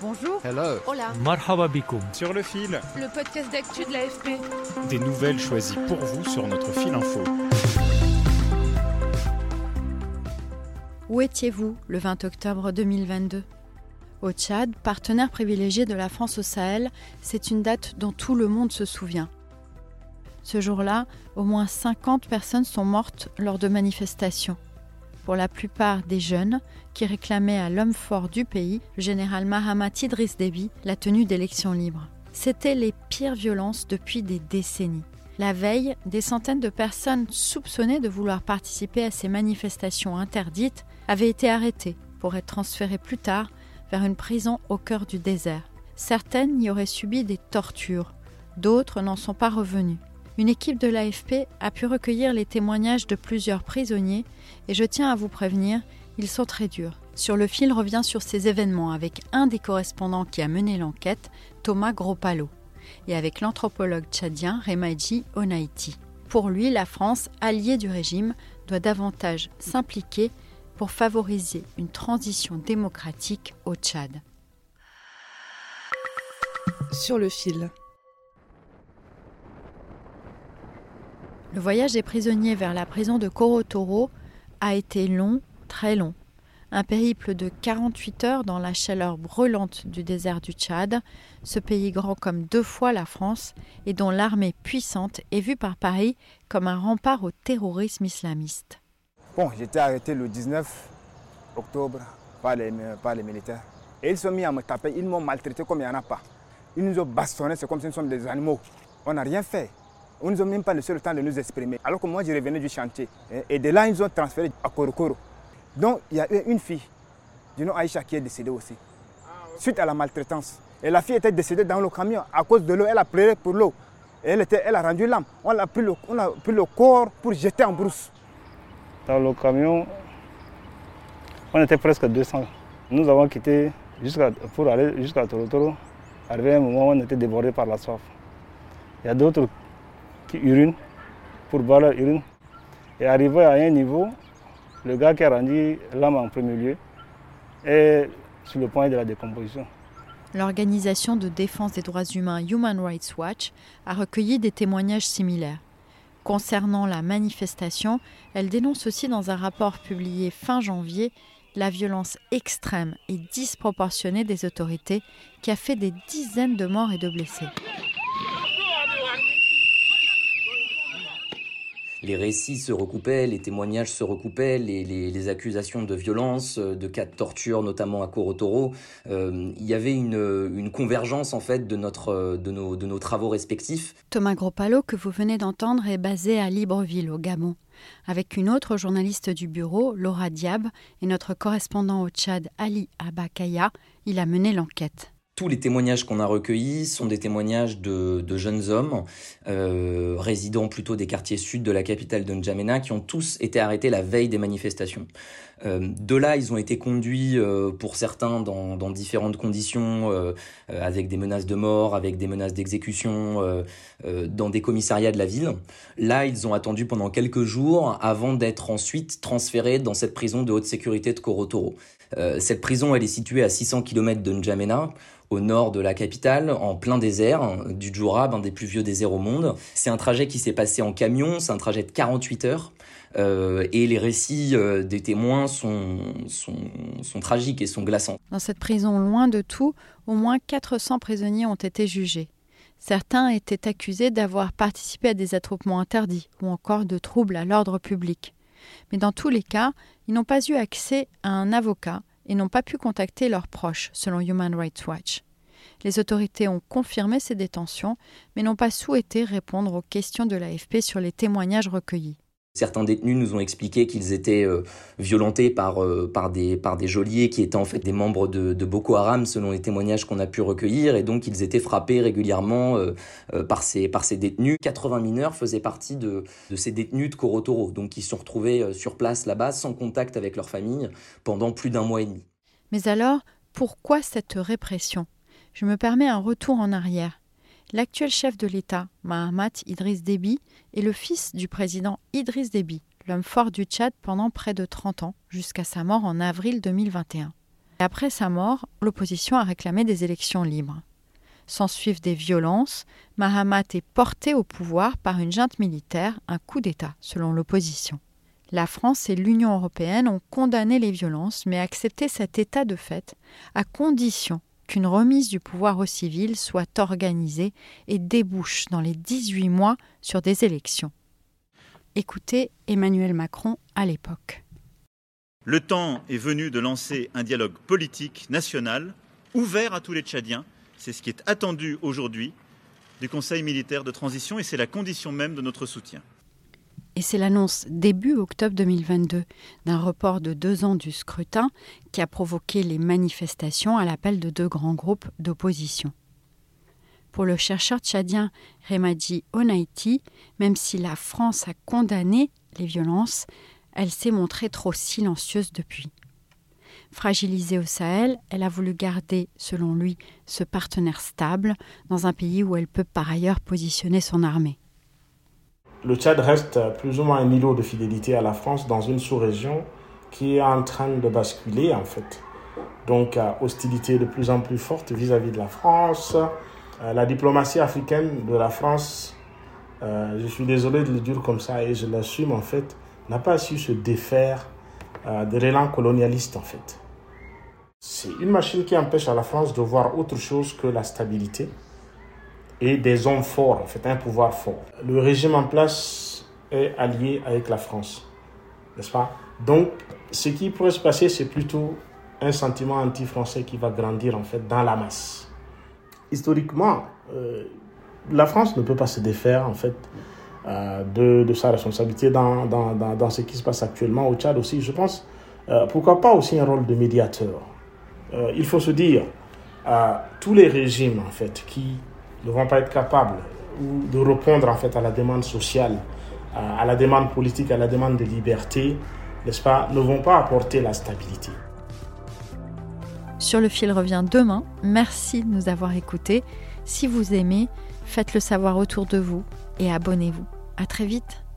Bonjour. Hello. Hola. Marhaba bikoum. Sur le fil, Le podcast d'actu de l'AFP. des nouvelles choisies pour vous sur notre fil info. Où étiez-vous le 20 octobre 2022 Au Tchad, partenaire privilégié de la France au Sahel, c'est une date dont tout le monde se souvient. Ce jour-là, au moins 50 personnes sont mortes lors de manifestations. Pour la plupart des jeunes qui réclamaient à l'homme fort du pays, le général Mahamat Idriss Déby, la tenue d'élections libres. C'étaient les pires violences depuis des décennies. La veille, des centaines de personnes soupçonnées de vouloir participer à ces manifestations interdites avaient été arrêtées pour être transférées plus tard vers une prison au cœur du désert. Certaines y auraient subi des tortures, d'autres n'en sont pas revenues. Une équipe de l'AFP a pu recueillir les témoignages de plusieurs prisonniers et je tiens à vous prévenir, ils sont très durs. Sur le fil revient sur ces événements avec un des correspondants qui a mené l'enquête, Thomas Gropalo, et avec l'anthropologue tchadien Remaji Onaiti. Pour lui, la France, alliée du régime, doit davantage s'impliquer pour favoriser une transition démocratique au Tchad. Sur le fil. Le voyage des prisonniers vers la prison de Korotoro a été long, très long. Un périple de 48 heures dans la chaleur brûlante du désert du Tchad, ce pays grand comme deux fois la France et dont l'armée puissante est vue par Paris comme un rempart au terrorisme islamiste. Bon, j'étais arrêté le 19 octobre par les, par les militaires. Et ils sont mis à me taper, ils m'ont maltraité comme il n'y en a pas. Ils nous ont bastonnés, c'est comme si nous sommes des animaux. On n'a rien fait. On nous a même pas laissé le temps de nous exprimer. Alors que moi, je revenais du chantier. Et- Et de là, ils nous ont transféré à Korokoro. Donc, il y a eu une fille, du nom Aïcha, qui est décédée aussi, suite à la maltraitance. Et la fille était décédée dans le camion à cause de l'eau. Elle a pleuré pour l'eau. Elle, était, elle a rendu l'âme. On a, pris le, on a pris le corps pour jeter en brousse. Dans le camion, on était presque 200. Nous avons quitté pour aller jusqu'à Torotoro. Arrivé un moment on était débordé par la soif. Il y a d'autres qui pour boire urine. Et arrivé à un niveau, le gars qui a rendu l'âme en premier lieu est sur le point de la décomposition. L'organisation de défense des droits humains Human Rights Watch a recueilli des témoignages similaires. Concernant la manifestation, elle dénonce aussi dans un rapport publié fin janvier la violence extrême et disproportionnée des autorités qui a fait des dizaines de morts et de blessés. Les récits se recoupaient, les témoignages se recoupaient, les, accusations de violence, euh, de cas de torture, notamment à Korotoro. Euh, il y avait une, convergence en fait euh, de nos travaux respectifs. Thomas Gropalo, que vous venez d'entendre, est basé à Libreville, au Gabon. Avec une autre journaliste du bureau, Laura Diab, et notre correspondant au Tchad, Ali Abakaya, il a mené l'enquête. Tous les témoignages qu'on a recueillis sont des témoignages de, de jeunes hommes, euh, plutôt des quartiers sud de la capitale de N'Djamena, qui ont tous été arrêtés la veille des manifestations. Euh, de là, ils ont été conduits, euh, pour certains, dans, dans différentes conditions, euh, avec des menaces de mort, avec des menaces d'exécution, dans des commissariats de la ville. Là, ils ont attendu pendant quelques jours avant d'être ensuite transférés dans cette prison de haute sécurité de Korotoro. Cette prison, elle est située à 600 km de N'Djamena, au nord de la capitale, en plein désert, du Djourab, un des plus vieux déserts au monde. C'est un trajet qui s'est passé en camion, c'est un trajet de 48 heures. Euh, et les récits euh, des témoins sont, sont, sont tragiques et sont glaçants. Dans cette prison loin de tout, au moins 400 prisonniers ont été jugés. Certains étaient accusés d'avoir participé à des attroupements interdits ou encore de troubles à l'ordre public. Mais dans tous les cas, ils n'ont pas eu accès à un avocat et n'ont pas pu contacter leurs proches, selon Human Rights Watch. Les autorités ont confirmé ces détentions, mais n'ont pas souhaité répondre aux questions de l'AFP sur les témoignages recueillis. Certains détenus nous ont expliqué qu'ils étaient euh, violentés par, euh, par des geôliers qui étaient en fait des membres de, Boko Haram selon les témoignages qu'on a pu recueillir et donc ils étaient frappés régulièrement euh, par, ces, par ces détenus. 80 mineurs faisaient partie de, de ces détenus de Korotoro, donc ils se sont retrouvés sur place là-bas sans contact avec leur famille pendant plus d'un mois et demi. Mais alors, pourquoi cette répression? Je me permets un retour en arrière. L'actuel chef de l'État, Mahamat Idriss Déby, est le fils du président Idriss Déby, l'homme fort du Tchad pendant près de 30 ans, jusqu'à sa mort en avril 2021. après sa mort, l'opposition a réclamé des élections libres. S'en suivent des violences, Mahamat est porté au pouvoir par une junte militaire, un coup d'État, selon l'opposition. La France et l'Union européenne ont condamné les violences, mais accepté cet état de fait, à condition qu'une remise du pouvoir aux civils soit organisée et débouche dans les 18 mois sur des élections. Écoutez Emmanuel Macron à l'époque. Le temps est venu de lancer un dialogue politique national ouvert à tous les Tchadiens. C'est ce qui est attendu aujourd'hui du Conseil militaire de transition et c'est la condition même de notre soutien et c'est l'annonce début octobre 2022 d'un report de deux ans du scrutin qui a provoqué les manifestations à l'appel de deux grands groupes d'opposition. Pour le chercheur tchadien Remadi Onaiti, même si la France a condamné les violences, elle s'est montrée trop silencieuse depuis. Fragilisée au Sahel, elle a voulu garder, selon lui, ce partenaire stable dans un pays où elle peut par ailleurs positionner son armée le Tchad reste plus ou moins un îlot de fidélité à la France dans une sous-région qui est en train de basculer en fait. Donc hostilité de plus en plus forte vis-à-vis de la France. Euh, la diplomatie africaine de la France, euh, je suis désolé de le dire comme ça et je l'assume en fait, n'a pas su se défaire euh, de l'élan colonialiste en fait. C'est une machine qui empêche à la France de voir autre chose que la stabilité et des hommes forts, en fait, un pouvoir fort. Le régime en place est allié avec la France, n'est-ce pas? Donc, ce qui pourrait se passer, c'est plutôt un sentiment anti-français qui va grandir, en fait, dans la masse. Historiquement, euh, la France ne peut pas se défaire, en fait, euh, de, de, sa responsabilité dans, dans, dans, ce qui se passe actuellement au Tchad aussi. Je pense, euh, pourquoi pas aussi un rôle de médiateur? il faut se dire, tous les régimes, en fait, qui ne vont pas être capables de répondre en fait à la demande sociale, à la demande politique, à la demande de liberté, n'est-ce pas, ne vont pas apporter la stabilité. Sur le fil revient demain. Merci de nous avoir écoutés. Si vous aimez, faites-le savoir autour de vous et abonnez-vous. À très vite.